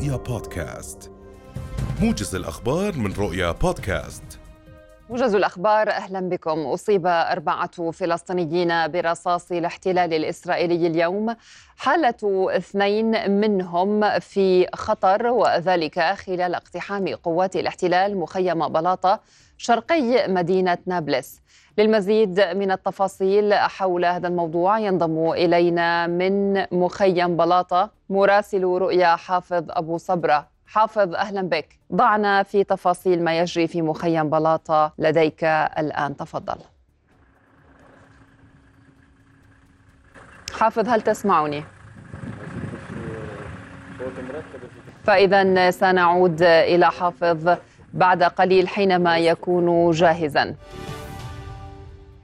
رؤيا بودكاست. موجز الأخبار من رؤيا بودكاست. موجز الأخبار أهلا بكم. أصيب أربعة فلسطينيين برصاص الاحتلال الإسرائيلي اليوم. حالة اثنين منهم في خطر وذلك خلال اقتحام قوات الاحتلال مخيم بلاطة شرقي مدينة نابلس. للمزيد من التفاصيل حول هذا الموضوع ينضم إلينا من مخيم بلاطة مراسل رؤيا حافظ أبو صبرة. حافظ أهلا بك. ضعنا في تفاصيل ما يجري في مخيم بلاطة. لديك الآن تفضل. حافظ هل تسمعني؟ فإذا سنعود إلى حافظ بعد قليل حينما يكون جاهزا.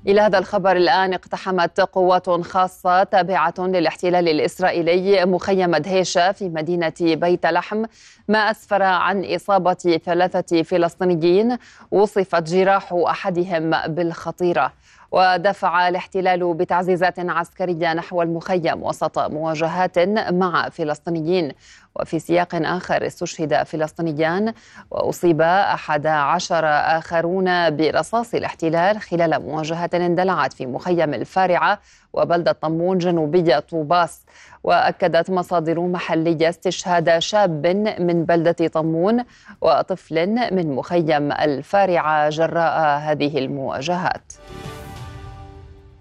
إلى هذا الخبر الآن اقتحمت قوات خاصة تابعة للاحتلال الإسرائيلي مخيم دهيشة في مدينة بيت لحم ما أسفر عن إصابة ثلاثة فلسطينيين. وصفت جراح أحدهم بالخطيرة. ودفع الاحتلال بتعزيزات عسكرية نحو المخيم وسط مواجهات مع فلسطينيين. وفي سياق آخر استشهد فلسطينيان وأصيب أحد عشر آخرون برصاص الاحتلال خلال مواجهة اندلعت في مخيم الفارعة وبلدة طمون جنوبية طوباس. وأكدت مصادر محلية استشهاد شاب من بلدة طمون وطفل من مخيم الفارعة جراء هذه المواجهات.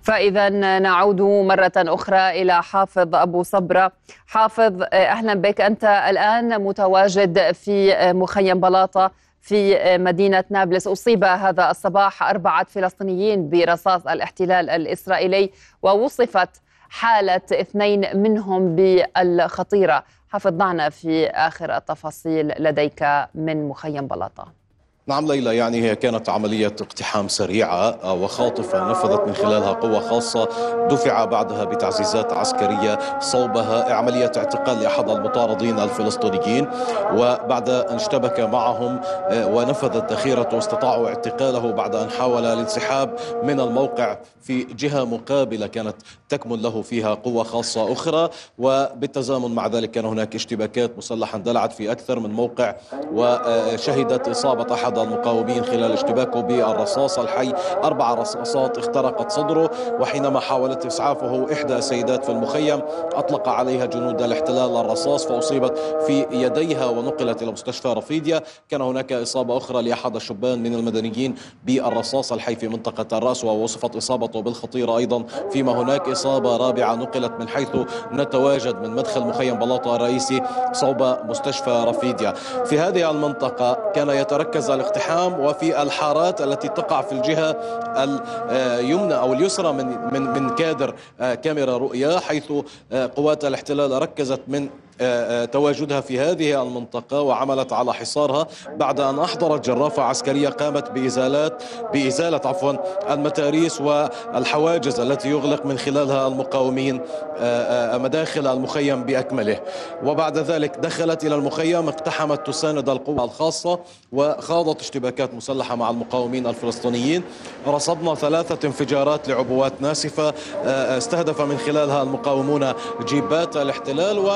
فإذا نعود مرة أخرى إلى حافظ أبو صبرة. حافظ أهلا بك. أنت الآن متواجد في مخيم بلاطة في مدينة نابلس. أصيب هذا الصباح أربعة فلسطينيين برصاص الاحتلال الإسرائيلي ووصفت حالة اثنين منهم بالخطيرة. حافظ ضعنا في آخر التفاصيل لديك من مخيم بلاطة. نعم ليلى يعني هي كانت عملية اقتحام سريعة وخاطفة نفذت من خلالها قوة خاصة دفع بعدها بتعزيزات عسكرية صوبها عملية اعتقال لأحد المطاردين الفلسطينيين وبعد أن اشتبك معهم آه، ونفذت ذخيرته واستطاعوا اعتقاله بعد أن حاول الانسحاب من الموقع في جهة مقابلة كانت تكمن له فيها قوة خاصة أخرى وبالتزامن مع ذلك كان هناك اشتباكات مسلحة اندلعت في أكثر من موقع وشهدت إصابة أحد أحد المقاومين خلال اشتباكه بالرصاص الحي. أربع رصاصات اخترقت صدره وحينما حاولت إسعافه إحدى السيدات في المخيم أطلق عليها جنود الاحتلال الرصاص فأصيبت في يديها ونقلت إلى مستشفى رفيديا. كان هناك إصابة أخرى لأحد الشبان من المدنيين بالرصاص الحي في منطقة الرأس ووصفت إصابته بالخطيرة أيضا. فيما هناك إصابة رابعة نقلت من حيث نتواجد من مدخل مخيم بلاطة الرئيسي صوب مستشفى رفيديا. في هذه المنطقة كان يتركز الاقتحام وفي الحارات التي تقع في الجهة اليمنى أو اليسرى من من من كادر آه، كاميرا رؤيا حيث آه، قوات الاحتلال ركزت من آه، آه، تواجدها في هذه المنطقة وعملت على حصارها بعد أن أحضرت جرافة عسكرية قامت بإزالات بإزالة عفوا المتاريس والحواجز التي يغلق من خلالها المقاومين آه، مداخل المخيم بأكمله. وبعد ذلك دخلت إلى المخيم اقتحمت تساند القوى الخاصة وخاضت اشتباكات مسلحة مع المقاومين الفلسطينيين. رصدنا ثلاثة انفجارات لعبوات ناسفة استهدف من خلالها المقاومون جيبات الاحتلال و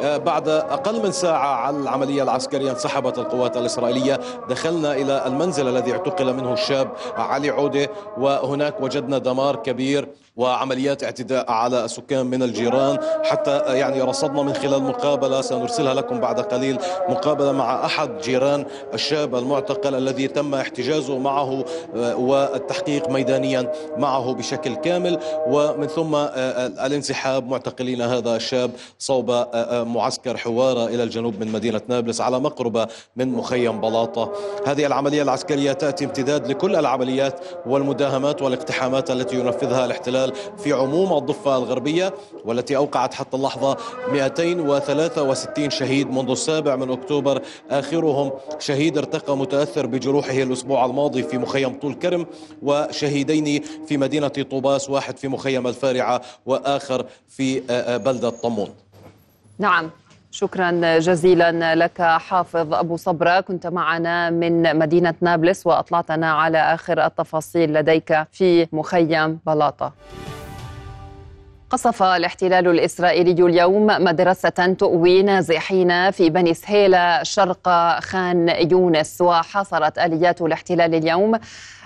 آه، بعد أقل من ساعة على العملية العسكرية انسحبت القوات الإسرائيلية. دخلنا إلى المنزل الذي اعتقل منه الشاب علي عودة وهناك وجدنا دمار كبير. وعمليات اعتداء على السكان من الجيران حتى يعني رصدنا من خلال مقابلة سنرسلها لكم بعد قليل مقابلة مع أحد جيران الشاب المعتقل الذي تم احتجازه معه آه، والتحقيق ميدانيا معه بشكل كامل. ومن ثم آه، الانسحاب معتقلين هذا الشاب صوب معسكر حوارة إلى الجنوب من مدينة نابلس على مقربة من مخيم بلاطة. هذه العملية العسكرية تأتي امتداد لكل العمليات والمداهمات والاقتحامات التي ينفذها الاحتلال في عموم الضفة الغربية والتي أوقعت حتى اللحظة 263 شهيد منذ السابع من أكتوبر. آخرهم شهيد ارتقى متأثر بجروحه الأسبوع الماضي في مخيم طول كرم وشهيدين في مدينة طوباس واحد في مخيم الفارعة وآخر في بلدة طمون. نعم. شكرا جزيلا لك حافظ أبو صبرة. كنت معنا من مدينة نابلس وأطلعتنا على آخر التفاصيل لديك في مخيم بلاطة. قصف الاحتلال الإسرائيلي اليوم مدرسة تؤوي نازحين في بني سهيلة شرق خان يونس وحاصرت آليات الاحتلال اليوم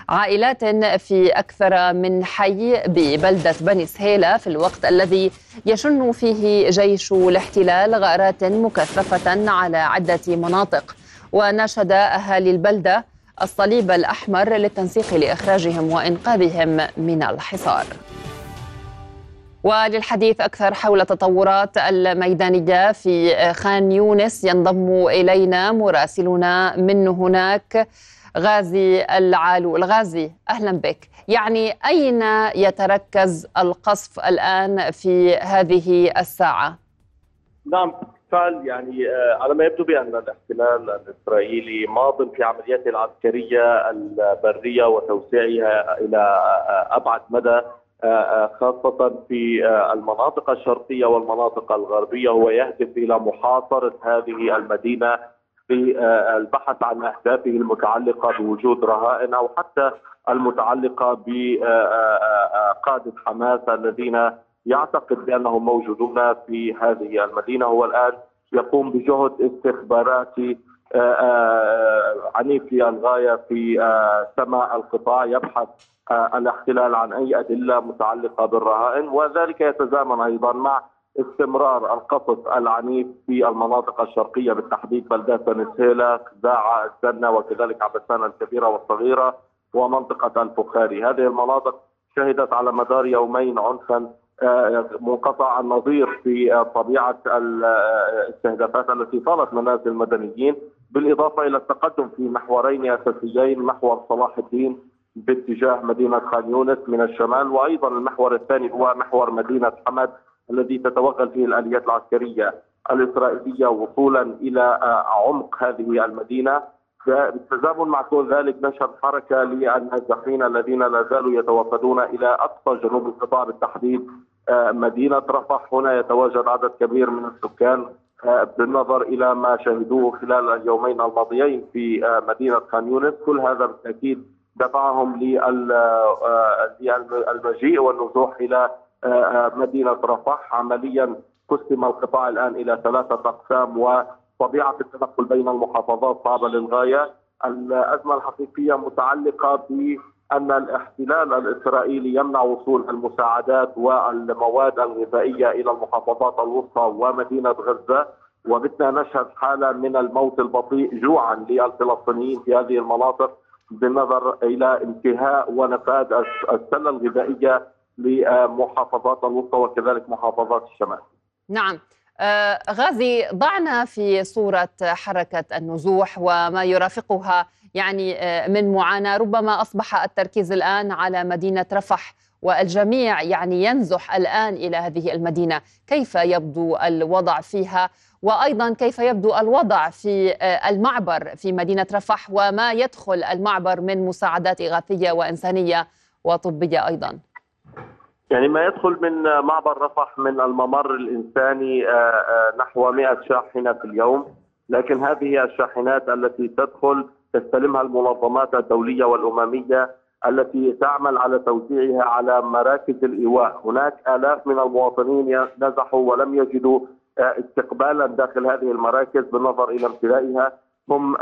عائلات في أكثر من حي ببلدة بني سهيلة في الوقت الذي يشن فيه جيش الاحتلال غارات مكثفة على عدة مناطق. وناشد أهالي البلدة الصليب الأحمر للتنسيق لإخراجهم وإنقاذهم من الحصار. وللحديث أكثر حول التطورات الميدانية في خان يونس ينضم إلينا مراسلنا من هناك. غازي العالو الغازي أهلا بك يعني أين يتركز القصف الآن في هذه الساعة؟ نعم بالفعل يعني آه، على ما يبدو بأن الاحتلال الإسرائيلي ماض في عملياته العسكرية البرية وتوسيعها إلى آه، أبعد مدى آه، خاصة في المناطق الشرقية والمناطق الغربية هو يهدف إلى محاصرة هذه المدينة في البحث عن أهدافه المتعلقة بوجود رهائن أو حتى المتعلقه بقاده حماس الذين يعتقد بأنهم موجودون في هذه المدينة. هو الآن يقوم بجهد استخباراتي عنيف للغايه في سماء القطاع يبحث الاحتلال عن أي أدلة متعلقة بالرهائن وذلك يتزامن أيضا مع استمرار القصف العنيف في المناطق الشرقية بالتحديد بلدات نسهيله، خزاعه، السنة وكذلك عبسان الكبيرة والصغيرة ومنطقة الفخاري، هذه المناطق شهدت على مدار يومين عنفا آه، منقطع النظير في طبيعة الاستهدافات التي طالت منازل المدنيين بالإضافة إلى التقدم في محورين أساسيين محور صلاح الدين باتجاه مدينة خان يونس من الشمال وأيضا المحور الثاني هو محور مدينة حمد الذي تتوغل فيه الآليات العسكرية الإسرائيلية وصولا إلى آه، عمق هذه المدينة. بالتزامن مع كل ذلك نشر حركة للنازحين الذين لا زالوا يتوافدون إلى أقصى جنوب القطاع بالتحديد آه، مدينة رفح. هنا يتواجد عدد كبير من السكان. آه، بالنظر إلى ما شهدوه خلال اليومين الماضيين في مدينة خان يونس كل هذا بالتأكيد دفعهم للمجيء والنزوح إلى مدينة رفح. عمليا قسم القطاع الآن إلى ثلاثة أقسام وطبيعة التنقل بين المحافظات صعبة للغاية. الأزمة الحقيقية متعلقة بأن الاحتلال الإسرائيلي يمنع وصول المساعدات والمواد الغذائية إلى المحافظات الوسطى ومدينة غزة. وبتنا نشهد حالة من الموت البطيء جوعا للفلسطينيين في هذه المناطق بالنظر إلى انتهاء ونفاذ السلة الغذائية لمحافظات الوسطى وكذلك محافظات الشمال. نعم. آه غازي ضعنا في صورة حركة النزوح وما يرافقها يعني آه من معاناة. ربما أصبح التركيز الآن على مدينة رفح والجميع يعني ينزح الآن إلى هذه المدينة. كيف يبدو الوضع فيها؟ وأيضا كيف يبدو الوضع في آه المعبر في مدينة رفح؟ وما يدخل المعبر من مساعدات إغاثية وإنسانية وطبية أيضا؟ يعني ما يدخل من معبر رفح من الممر الإنساني آه، آه، نحو 100 شاحنة في اليوم. لكن هذه الشاحنات التي تدخل تستلمها المنظمات الدولية والأممية التي تعمل على توزيعها على مراكز الإيواء. هناك آلاف من المواطنين نزحوا ولم يجدوا آه، استقبالا داخل هذه المراكز بالنظر إلى امتلائها. هم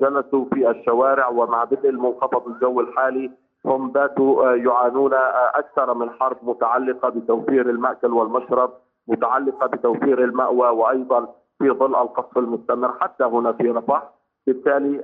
جلسوا في الشوارع ومع بدء المنخفض الجو الحالي هم باتوا آه، يعانون آه، أكثر من حرب متعلقة بتوفير المأكل والمشرب متعلقة بتوفير المأوى وأيضا في ظل القصف المستمر حتى هنا في رفح. بالتالي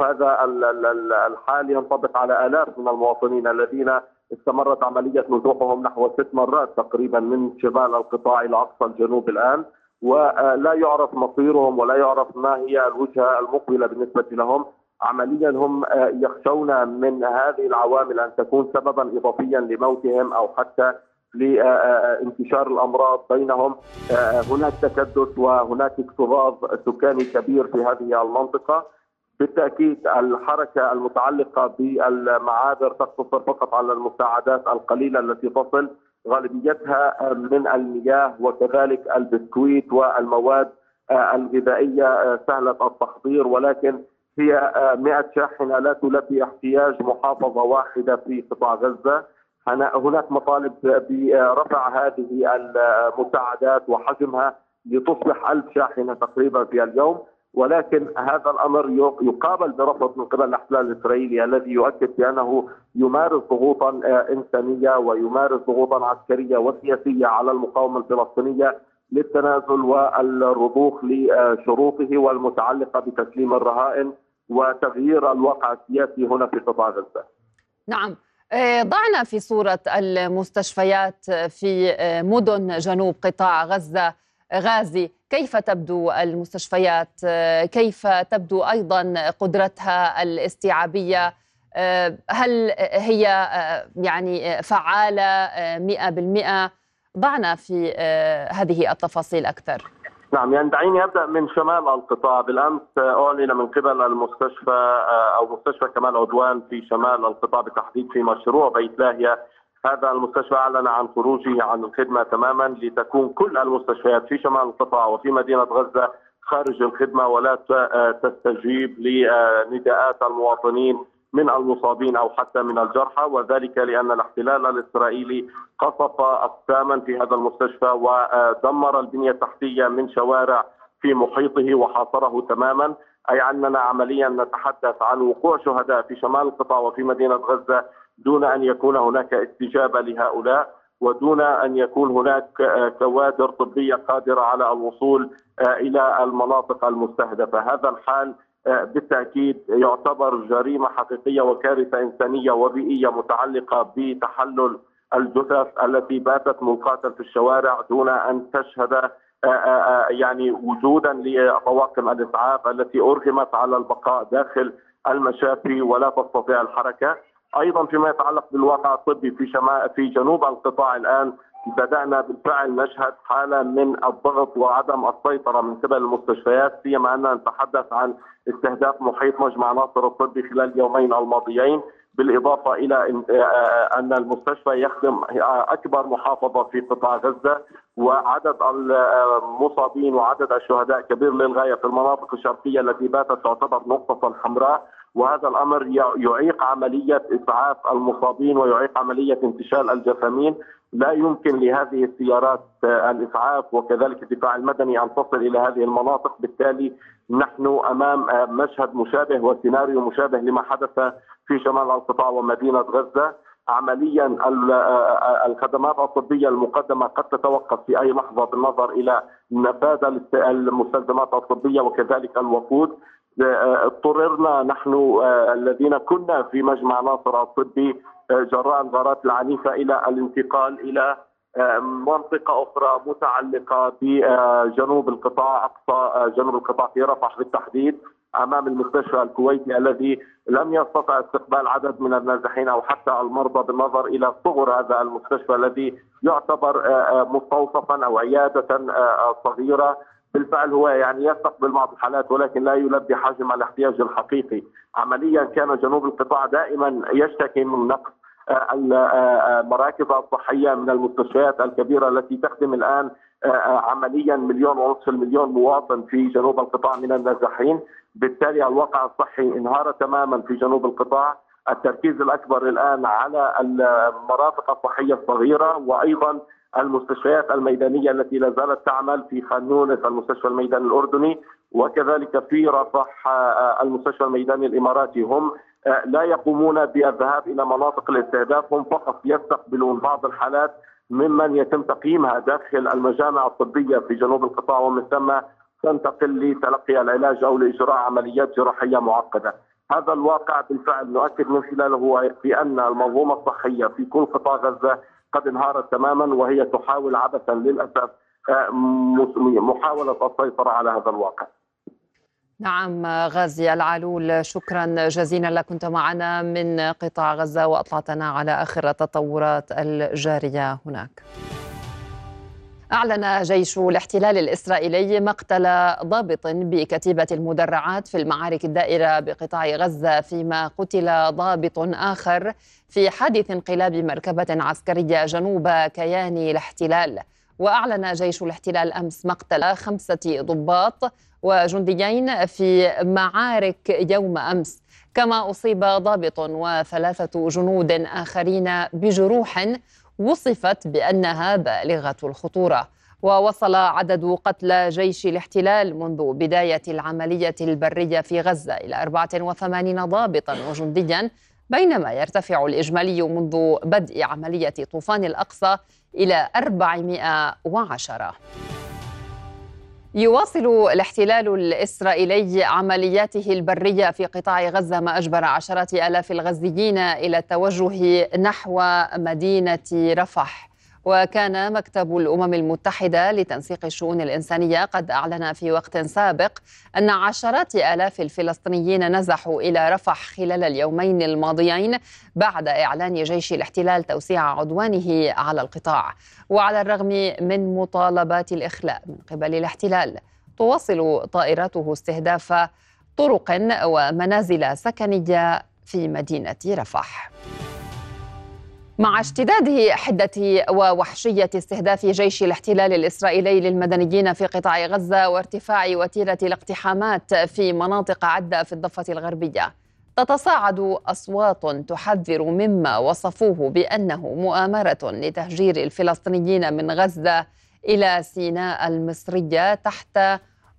هذا آه، الحال ينطبق على آلاف من المواطنين الذين استمرت عملية نزوحهم نحو ست مرات تقريبا من شمال القطاع إلى أقصى الجنوب الآن. ولا يعرف مصيرهم ولا يعرف ما هي الوجهة المقبلة بالنسبة لهم. عمليا هم آه، يخشون من هذه العوامل أن تكون سببا اضافيا لموتهم أو حتى لانتشار الأمراض بينهم. آه، هناك تكدس وهناك اكتظاظ سكاني كبير في هذه المنطقة. بالتأكيد الحركة المتعلقة بالمعابر تقتصر فقط على المساعدات القليلة التي تصل غالبيتها من المياه وكذلك البسكويت والمواد آه، الغذائية سهلة التحضير. ولكن هي 100 شاحنة لا تلبي احتياج محافظة واحدة في قطاع غزة. هناك مطالب برفع هذه المساعدات وحجمها لتصبح ألف شاحنة تقريبا في اليوم. ولكن هذا الأمر يقابل برفض من قبل الاحتلال الاسرائيلي الذي يؤكد بأنه يمارس ضغوطا آه، إنسانية ويمارس ضغوطا عسكرية وسياسية على المقاومة الفلسطينية للتنازل والرضوخ لشروطه والمتعلقة بتسليم الرهائن. وتغيير الواقع السياسي هنا في قطاع غزة. نعم. آه، ضعنا في صورة المستشفيات في آه، مدن جنوب قطاع غزة. غازي كيف تبدو المستشفيات؟ كيف تبدو أيضا قدرتها الاستيعابية؟ هل هي يعني فعالة 100% ضعنا في هذه التفاصيل أكثر. نعم يعني دعيني أبدأ من شمال القطاع. بالأمس أعلن من قبل المستشفى أو مستشفى كمال عدوان في شمال القطاع بالتحديد في مشروع بيت لاهية. هذا المستشفى أعلن عن خروجه عن الخدمة تماما لتكون كل المستشفيات في شمال القطاع وفي مدينة غزة خارج الخدمة ولا تستجيب لنداءات المواطنين من المصابين أو حتى من الجرحى وذلك لأن الاحتلال الإسرائيلي قصف أقساما في هذا المستشفى ودمر البنية التحتية من شوارع في محيطه وحاصره تماما أي أننا عمليا نتحدث عن وقوع شهداء في شمال القطاع وفي مدينة غزة دون أن يكون هناك استجابة لهؤلاء ودون أن يكون هناك كوادر طبية قادرة على الوصول إلى المناطق المستهدفة، هذا الحال بالتأكيد يعتبر جريمة حقيقية وكارثة إنسانية وبيئية متعلقة بتحلل الجثث التي باتت ملقاة في الشوارع دون أن تشهد يعني وجودا لطواقم الإسعاف التي أرغمت على البقاء داخل المشافي ولا تستطيع الحركة. أيضا فيما يتعلق بالواقع الطبي في شمال في جنوب القطاع الآن بدأنا بالفعل نشهد حاله من الضغط وعدم السيطرة من قبل المستشفيات سيما أننا نتحدث عن استهداف محيط مجمع ناصر الطبي خلال اليومين الماضيين بالإضافة إلى ان المستشفى يخدم أكبر محافظة في قطاع غزة وعدد المصابين وعدد الشهداء كبير للغاية في المناطق الشرقية التي باتت تعتبر نقطة حمراء. وهذا الأمر يعيق عملية إسعاف المصابين ويعيق عملية انتشال الجثامين. لا يمكن لهذه السيارات الإسعاف وكذلك الدفاع المدني أن تصل إلى هذه المناطق. بالتالي نحن أمام مشهد مشابه وسيناريو مشابه لما حدث في شمال القطاع ومدينة غزة. عمليا الخدمات الطبية المقدمة قد تتوقف في أي لحظة بالنظر إلى نفاذ المستلزمات الطبية وكذلك الوقود. اضطررنا نحن آه، الذين كنا في مجمع ناصر الطبي آه، جراء الغارات العنيفة إلى الانتقال إلى آه، منطقة أخرى متعلقة بجنوب القطاع أقصى جنوب القطاع في رفح بالتحديد أمام المستشفى الكويتي الذي لم يستطع استقبال عدد من النازحين أو حتى المرضى بالنظر إلى صغر هذا المستشفى الذي يعتبر مستوصفا أو عيادة صغيرة. بالفعل هو يعني يستقبل بعض الحالات ولكن لا يلبي حجم الاحتياج الحقيقي. عمليا كان جنوب القطاع دائما يشتكي من نقص آه، المراكز آه، الصحية من المستشفيات الكبيرة التي تخدم الآن آه، عمليا مليون ونصف المليون مواطن في جنوب القطاع من النازحين. بالتالي الواقع الصحي انهار تماما في جنوب القطاع. التركيز الأكبر الآن على المرافق الصحية الصغيرة وأيضا المستشفيات الميدانية التي لا زالت تعمل في خان يونس المستشفى الميداني الأردني وكذلك في رفح آه، المستشفى الميداني الإماراتي هم آه، لا يقومون بالذهاب إلى مناطق الاستهداف هم فقط يستقبلون بعض الحالات ممن يتم تقييمها داخل المجامع الطبية في جنوب القطاع ومن ثم تنتقل لتلقي العلاج أو لإجراء عمليات جراحية معقدة. هذا الواقع بالفعل نؤكد من خلاله بان المنظومة الصحية في كل قطاع غزة قد انهارت تماما وهي تحاول عبثا للأسف آه، محاولة السيطرة على هذا الواقع. نعم غازي العلول شكرا جزيلا لك كنت معنا من قطاع غزة وأطلعتنا على آخر التطورات الجارية هناك. أعلن جيش الاحتلال الإسرائيلي مقتل ضابط بكتيبة المدرعات في المعارك الدائرة بقطاع غزة فيما قتل ضابط آخر في حادث انقلاب مركبة عسكرية جنوب كيان الاحتلال. وأعلن جيش الاحتلال أمس مقتل خمسة ضباط وجنديين في معارك يوم أمس. كما أصيب ضابط وثلاثة جنود آخرين بجروح وصفت بأنها بالغة الخطورة ووصل عدد قتلى جيش الاحتلال منذ بداية العملية البرية في غزة إلى 84 ضابطا وجنديا بينما يرتفع الإجمالي منذ بدء عملية طوفان الأقصى إلى 410 يواصل الاحتلال الإسرائيلي عملياته البرية في قطاع غزة ما أجبر عشرات آلاف الغزيين إلى التوجه نحو مدينة رفح. وكان مكتب الأمم المتحدة لتنسيق الشؤون الإنسانية قد أعلن في وقت سابق أن عشرات آلاف الفلسطينيين نزحوا إلى رفح خلال اليومين الماضيين بعد إعلان جيش الاحتلال توسيع عدوانه على القطاع. وعلى الرغم من مطالبات الإخلاء من قبل الاحتلال تواصل طائراته استهداف طرق ومنازل سكنية في مدينة رفح. مع اشتداد حدة ووحشية استهداف جيش الاحتلال الإسرائيلي للمدنيين في قطاع غزة وارتفاع وتيرة الاقتحامات في مناطق عدة في الضفة الغربية. تتصاعد أصوات تحذر مما وصفوه بأنه مؤامرة لتهجير الفلسطينيين من غزة إلى سيناء المصرية تحت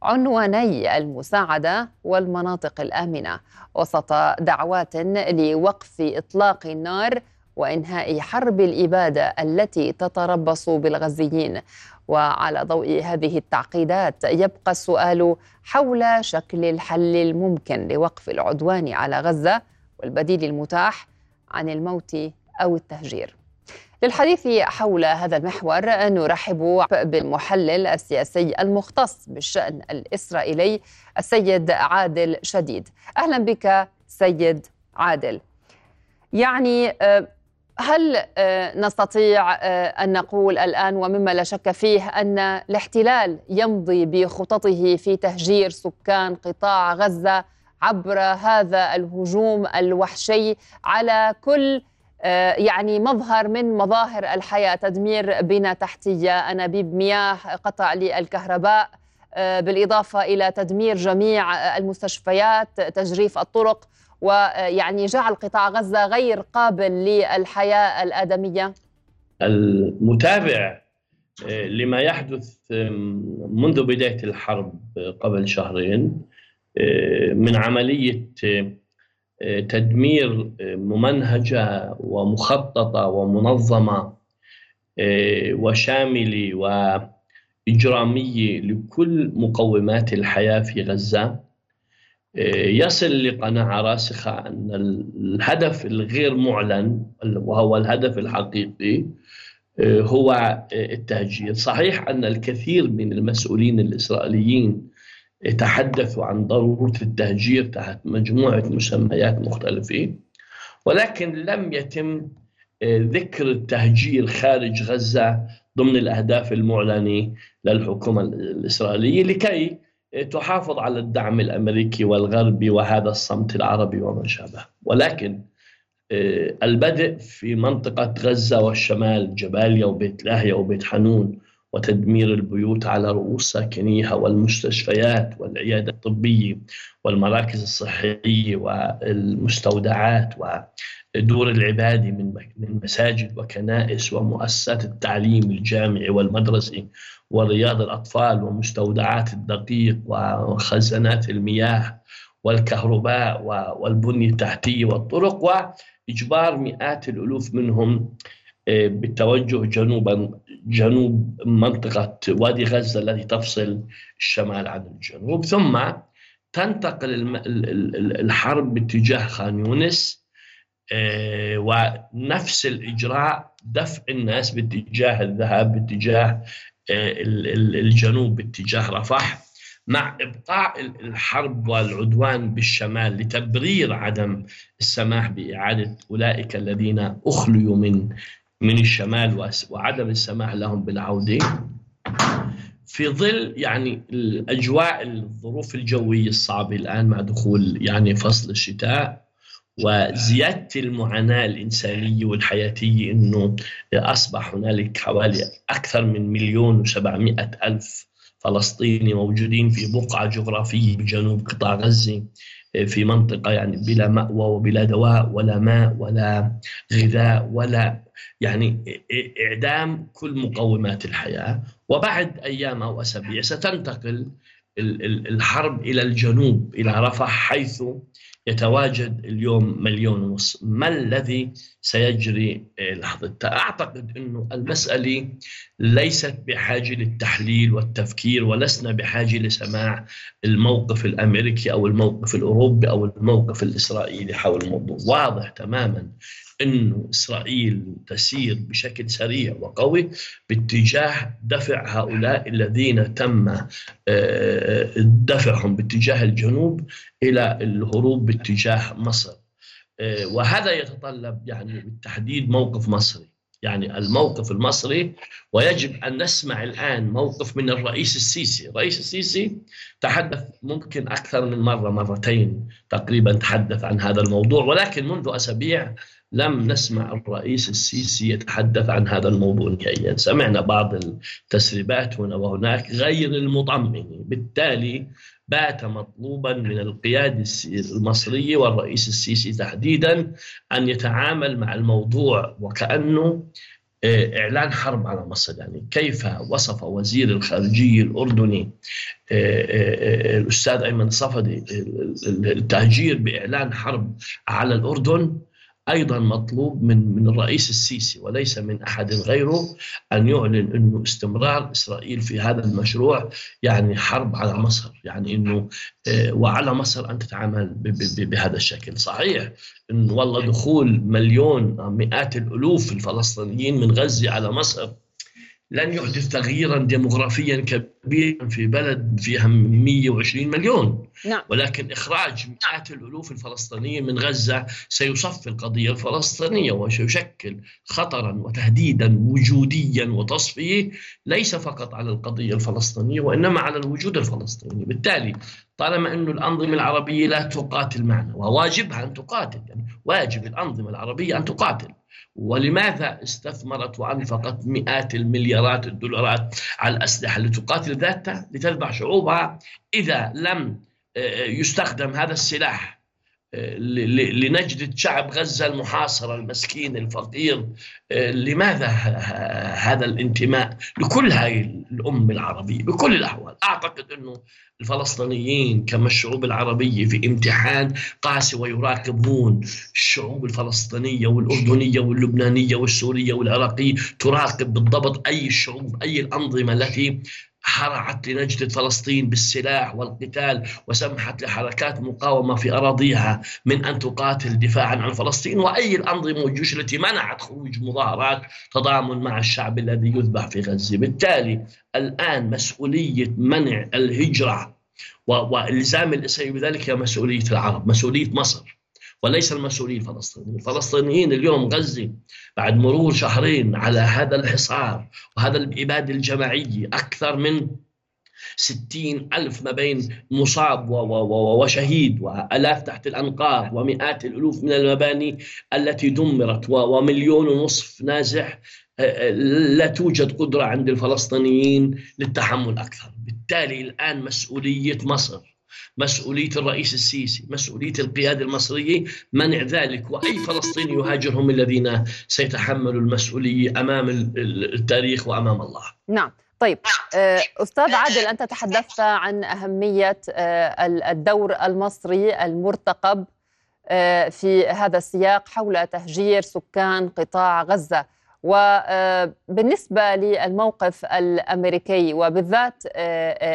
عنواني المساعدة والمناطق الآمنة. وسط دعوات لوقف إطلاق النار وإنهاء حرب الإبادة التي تتربص بالغزيين وعلى ضوء هذه التعقيدات يبقى السؤال حول شكل الحل الممكن لوقف العدوان على غزة والبديل المتاح عن الموت أو التهجير. للحديث حول هذا المحور نرحب بالمحلل السياسي المختص بالشأن الإسرائيلي السيد عادل شديد. أهلا بك سيد عادل. يعني آه، هل آه، نستطيع آه، أن نقول الآن ومما لا شك فيه أن الاحتلال يمضي بخططه في تهجير سكان قطاع غزة عبر هذا الهجوم الوحشي على كل آه، يعني مظهر من مظاهر الحياة تدمير بنى تحتية أنابيب مياه قطع للكهرباء بالإضافة إلى تدمير جميع المستشفيات تجريف الطرق. ويعني جعل قطاع غزة غير قابل للحياة الآدمية؟ المتابع آه، لما يحدث منذ بداية الحرب قبل شهرين آه، من عملية آه، تدمير ممنهجة ومخططة ومنظمة وشاملة وإجرامية لكل مقومات الحياة في غزة يصل لقناعة راسخة أن الهدف الغير معلن وهو الهدف الحقيقي هو التهجير. صحيح أن الكثير من المسؤولين الإسرائيليين تحدثوا عن ضرورة التهجير تحت مجموعة مسميات مختلفة ولكن لم يتم آه، ذكر التهجير خارج غزة ضمن الأهداف المعلنة للحكومة الإسرائيلية لكي تحافظ على الدعم الأمريكي والغربي وهذا الصمت العربي وما شابه. ولكن آه، البدء في منطقة غزة والشمال جباليا وبيت لاهيا وبيت حنون وتدمير البيوت على رؤوس ساكنيها والمستشفيات والعيادة الطبية والمراكز الصحية والمستودعات ودور العبادة من مساجد وكنائس ومؤسسات التعليم الجامعي والمدرسي ورياض الأطفال ومستودعات الدقيق وخزانات المياه والكهرباء والبنية التحتية والطرق وإجبار مئات الألوف منهم آه، بالتوجه جنوبا جنوب منطقة وادي غزة التي تفصل الشمال عن الجنوب. ثم تنتقل الحرب باتجاه خان يونس آه، ونفس الإجراء دفع الناس باتجاه الذهاب باتجاه الجنوب باتجاه رفح مع إبقاء الحرب والعدوان بالشمال لتبرير عدم السماح بإعادة أولئك الذين أخليوا من من الشمال وعدم السماح لهم بالعودة. في ظل يعني الأجواء الظروف الجوية الصعبة الآن مع دخول يعني فصل الشتاء وزيادة المعاناة الإنسانية والحياتية أنه أصبح هنالك حوالي أكثر من مليون وسبعمائة ألف فلسطيني موجودين في بقعة جغرافية بجنوب قطاع غزة في منطقة يعني بلا مأوى وبلا دواء ولا ماء ولا غذاء ولا يعني إعدام كل مقومات الحياة. وبعد أيام أو أسابيع ستنتقل الحرب إلى الجنوب إلى رفح حيث يتواجد اليوم مليون ونص. ما الذي سيجري لحظة أعتقد أنه المسألة ليست بحاجة للتحليل والتفكير ولسنا بحاجة لسماع الموقف الأمريكي أو الموقف الأوروبي أو الموقف الإسرائيلي حول الموضوع. واضح تماما أن إسرائيل تسير بشكل سريع وقوي باتجاه دفع هؤلاء الذين تم آه، دفعهم باتجاه الجنوب إلى الهروب باتجاه مصر. آه، وهذا يتطلب يعني بالتحديد موقف مصري. يعني الموقف المصري ويجب أن نسمع الآن موقف من الرئيس السيسي، الرئيس السيسي تحدث ممكن أكثر من مرة مرتين تقريبا تحدث عن هذا الموضوع ولكن منذ أسابيع لم نسمع الرئيس السيسي يتحدث عن هذا الموضوع نهائيا. سمعنا بعض التسريبات هنا وهناك غير المطمئنة بالتالي بات مطلوبا من القيادة المصرية والرئيس السيسي تحديدا أن يتعامل مع الموضوع وكأنه آه، إعلان حرب على مصر. يعني كيف وصف وزير الخارجية الأردني آه، آه، الأستاذ أيمن صفدي التهجير بإعلان حرب على الأردن؟ أيضا مطلوب من من الرئيس السيسي وليس من أحد غيره أن يعلن إنه استمرار إسرائيل في هذا المشروع يعني حرب على مصر يعني إنه آه، وعلى مصر أن تتعامل بهذا الشكل. صحيح انه والله دخول مليون مئات الألوف الفلسطينيين من غزة على مصر لن يحدث تغييرا ديموغرافيا كبيرا في بلد فيها 120 مليون نعم. ولكن إخراج مئات الألوف الفلسطينيين من غزة سيصفي القضية الفلسطينية وسيشكل خطرا وتهديدا وجوديا وتصفية ليس فقط على القضية الفلسطينية وإنما على الوجود الفلسطيني بالتالي طالما أن الأنظمة العربية لا تقاتل معنا وواجبها أن تقاتل يعني واجب الأنظمة العربية أن تقاتل ولماذا استثمرت وأنفقت مئات المليارات الدولارات على الأسلحة لتقاتل ذاتها لتتبع شعوبها إذا لم آه، يستخدم هذا السلاح آه، لنجدة شعب غزة المحاصرة المسكين الفقير. آه، لماذا هذا الانتماء لكل هاي الأمة العربية؟ بكل الأحوال. أعتقد أنه الفلسطينيين كما الشعوب العربية في امتحان قاسي ويراقبون الشعوب الفلسطينية والأردنية واللبنانية والسورية والعراقية تراقب بالضبط أي الشعوب أي الأنظمة التي حرعت لنجدة فلسطين بالسلاح والقتال وسمحت لحركات مقاومة في أراضيها من أن تقاتل دفاعا عن فلسطين وأي الأنظمة والجيوش التي منعت خروج مظاهرات تضامن مع الشعب الذي يذبح في غزة. بالتالي الآن مسؤولية منع الهجرة والزام الإسرائيلي بذلك هي مسؤولية العرب مسؤولية مصر. وليس المسؤولين الفلسطينيين. الفلسطينيين اليوم غزة بعد مرور شهرين على هذا الحصار وهذا الإبادة الجماعية أكثر من ستين ألف ما بين مصاب وشهيد وألاف تحت الأنقاض ومئات الألوف من المباني التي دمرت ومليون ونصف نازح لا توجد قدرة عند الفلسطينيين للتحمل أكثر. بالتالي الآن مسؤولية مصر مسؤولية الرئيس السيسي مسؤولية القيادة المصرية منع ذلك وأي فلسطيني يهاجرهم الذين سيتحملوا المسؤولية أمام التاريخ وأمام الله. نعم. طيب آه، أستاذ عادل أنت تحدثت عن أهمية آه، الدور المصري المرتقب آه، في هذا السياق حول تهجير سكان قطاع غزة. وبالنسبة للموقف الأمريكي وبالذات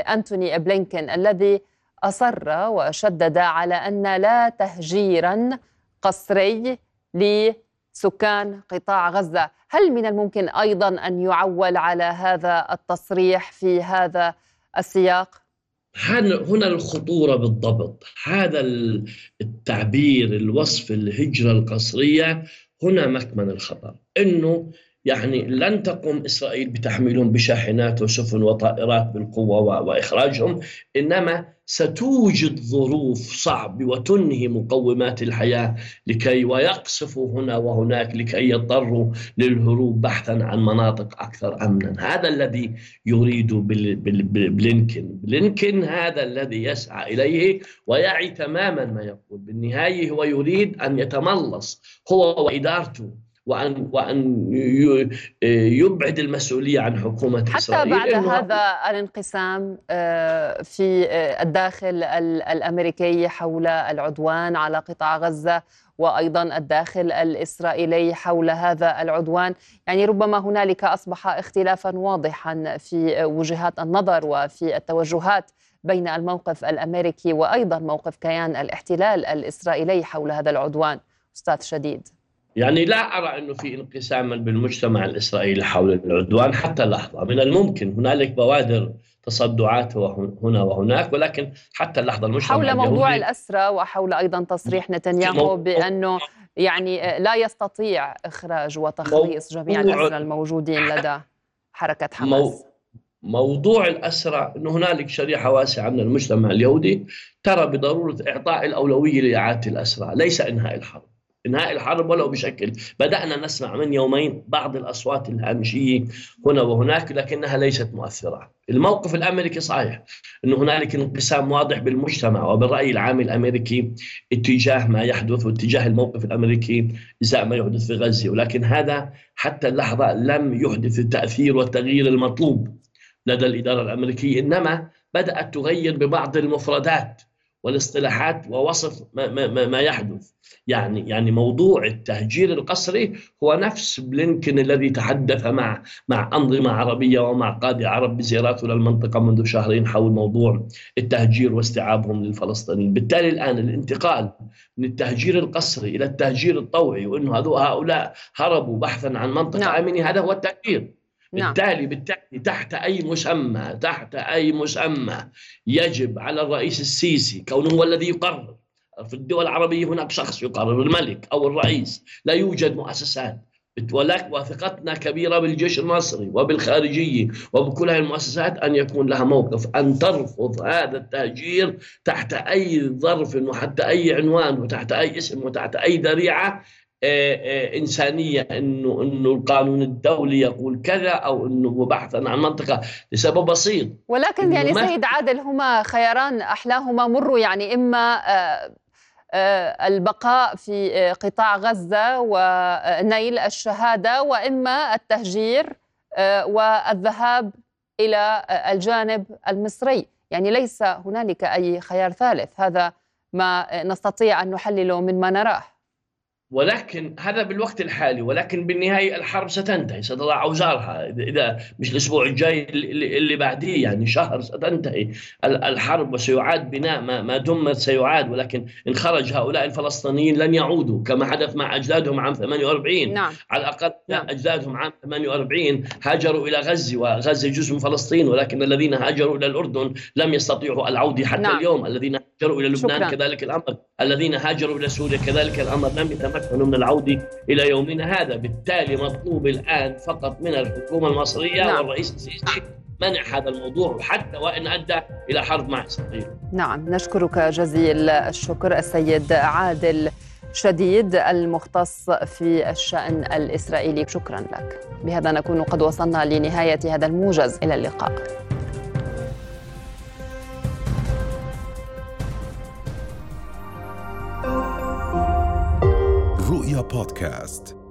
أنتوني بلينكن الذي أصر وشدد على أن لا تهجيرا قسري لسكان قطاع غزة. هل من الممكن أيضا أن يعول على هذا التصريح في هذا السياق؟ هنا الخطورة بالضبط. هذا التعبير الوصف الهجرة القسرية هنا مكمن الخطر. أنه يعني لن تقوم إسرائيل بتحميلهم بشاحنات وسفن وطائرات بالقوة وإخراجهم إنما ستوجد ظروف صعبه وتنهي مقومات الحياة لكي ويقصفوا هنا وهناك لكي يضطروا للهروب بحثا عن مناطق أكثر امنا، هذا الذي يريد بلينكن، بلينكن هذا الذي يسعى إليه ويعي تماما ما يقول، بالنهاية هو يريد أن يتملص هو وإدارته وأن وأن يبعد المسؤولية عن حكومة حتى إسرائيل. حتى بعد هذا الانقسام آه، في آه، الداخل الأمريكي حول العدوان على قطاع غزة وأيضا الداخل الإسرائيلي حول هذا العدوان، يعني ربما هنالك أصبح اختلافا واضحا في وجهات النظر وفي التوجهات بين الموقف الأمريكي وأيضا موقف كيان الاحتلال الإسرائيلي حول هذا العدوان، أستاذ شديد. يعني لا أرى أنه في انقساما بالمجتمع الإسرائيلي حول العدوان حتى اللحظة من الممكن هنالك بوادر تصدعات هنا وهناك ولكن حتى اللحظة المجتمع حول موضوع الأسرى وحول أيضا تصريح نتنياهو بأنه يعني لا يستطيع إخراج وتخليص جميع الأسرى الموجودين لدى حركة حماس. موضوع الأسرى أنه هنالك شريحة واسعة من المجتمع اليهودي ترى بضرورة إعطاء الأولوية لإعادة الأسرى ليس إنهاء الحرب. انهاء الحرب ولو بشكل. بدأنا نسمع من يومين بعض الأصوات الهامشية هنا وهناك لكنها ليست مؤثرة. الموقف الأمريكي صحيح إنه هنالك انقسام واضح بالمجتمع وبالرأي العام الأمريكي اتجاه ما يحدث واتجاه الموقف الأمريكي ازاء ما يحدث في غزة. ولكن هذا حتى اللحظة لم يحدث التأثير والتغيير المطلوب لدى الإدارة الأمريكية. إنما بدأت تغير ببعض المفردات. والاصطلاحات ووصف ما, ما, ما يحدث. يعني يعني موضوع التهجير القسري هو نفس بلينكن الذي تحدث مع مع أنظمة عربية ومع قاده عرب بزياراته للمنطقه منذ شهرين حول موضوع التهجير واستيعابهم للفلسطينيين، بالتالي الآن الانتقال من التهجير القسري إلى التهجير الطوعي وإنه هؤلاء هربوا بحثا عن منطقة نعم. آمنة هذا هو التهجير نعم. بالتالي بالتالي تحت أي مسمى تحت أي مسمى يجب على الرئيس السيسي كونه هو الذي يقرر في الدول العربية هناك شخص يقرر الملك أو الرئيس لا يوجد مؤسسات ولك وثقتنا كبيرة بالجيش المصري وبالخارجية وبكل هذه المؤسسات أن يكون لها موقف أن ترفض هذا التهجير تحت أي ظرف وحتى أي عنوان وتحت أي اسم وتحت أي ذريعة إنسانية إنه إنه القانون الدولي يقول كذا أو إنه بحثا عن منطقة لسبب بسيط. ولكن يعني سيد عادل هما خياران أحلاهما مروا يعني إما آه، البقاء في قطاع غزة ونيل الشهادة وإما التهجير والذهاب إلى الجانب المصري. يعني ليس هنالك أي خيار ثالث. هذا ما نستطيع أن نحلله من ما نراه. ولكن هذا بالوقت الحالي ولكن بالنهاية الحرب ستنتهي ستضع أوزارها إذا مش الأسبوع الجاي اللي بعديه يعني شهر ستنتهي الحرب وسيعاد بناء ما, ما دمر سيعاد ولكن إن خرج هؤلاء الفلسطينيين لن يعودوا كما حدث مع أجدادهم عام 48 نعم. على الأقل نعم. أجدادهم عام 48 هاجروا إلى غزة وغزة جزء من فلسطين ولكن الذين هاجروا إلى الأردن لم يستطيعوا العودة حتى نعم. اليوم الذين هاجروا إلى لبنان شكرا. كذلك الأمر الذين هاجروا إلى سوريا كذلك الأمر لم يتمكنوا من العودة إلى يومنا هذا. بالتالي مطلوب الآن فقط من الحكومة المصرية نعم. والرئيس السيسي منع هذا الموضوع حتى وإن أدى إلى حرب مع إسرائيل. نعم نشكرك جزيل الشكر السيد عادل شديد المختص في الشأن الإسرائيلي. شكرا لك. بهذا نكون قد وصلنا لنهاية هذا الموجز. إلى اللقاء. رؤيا بودكاست.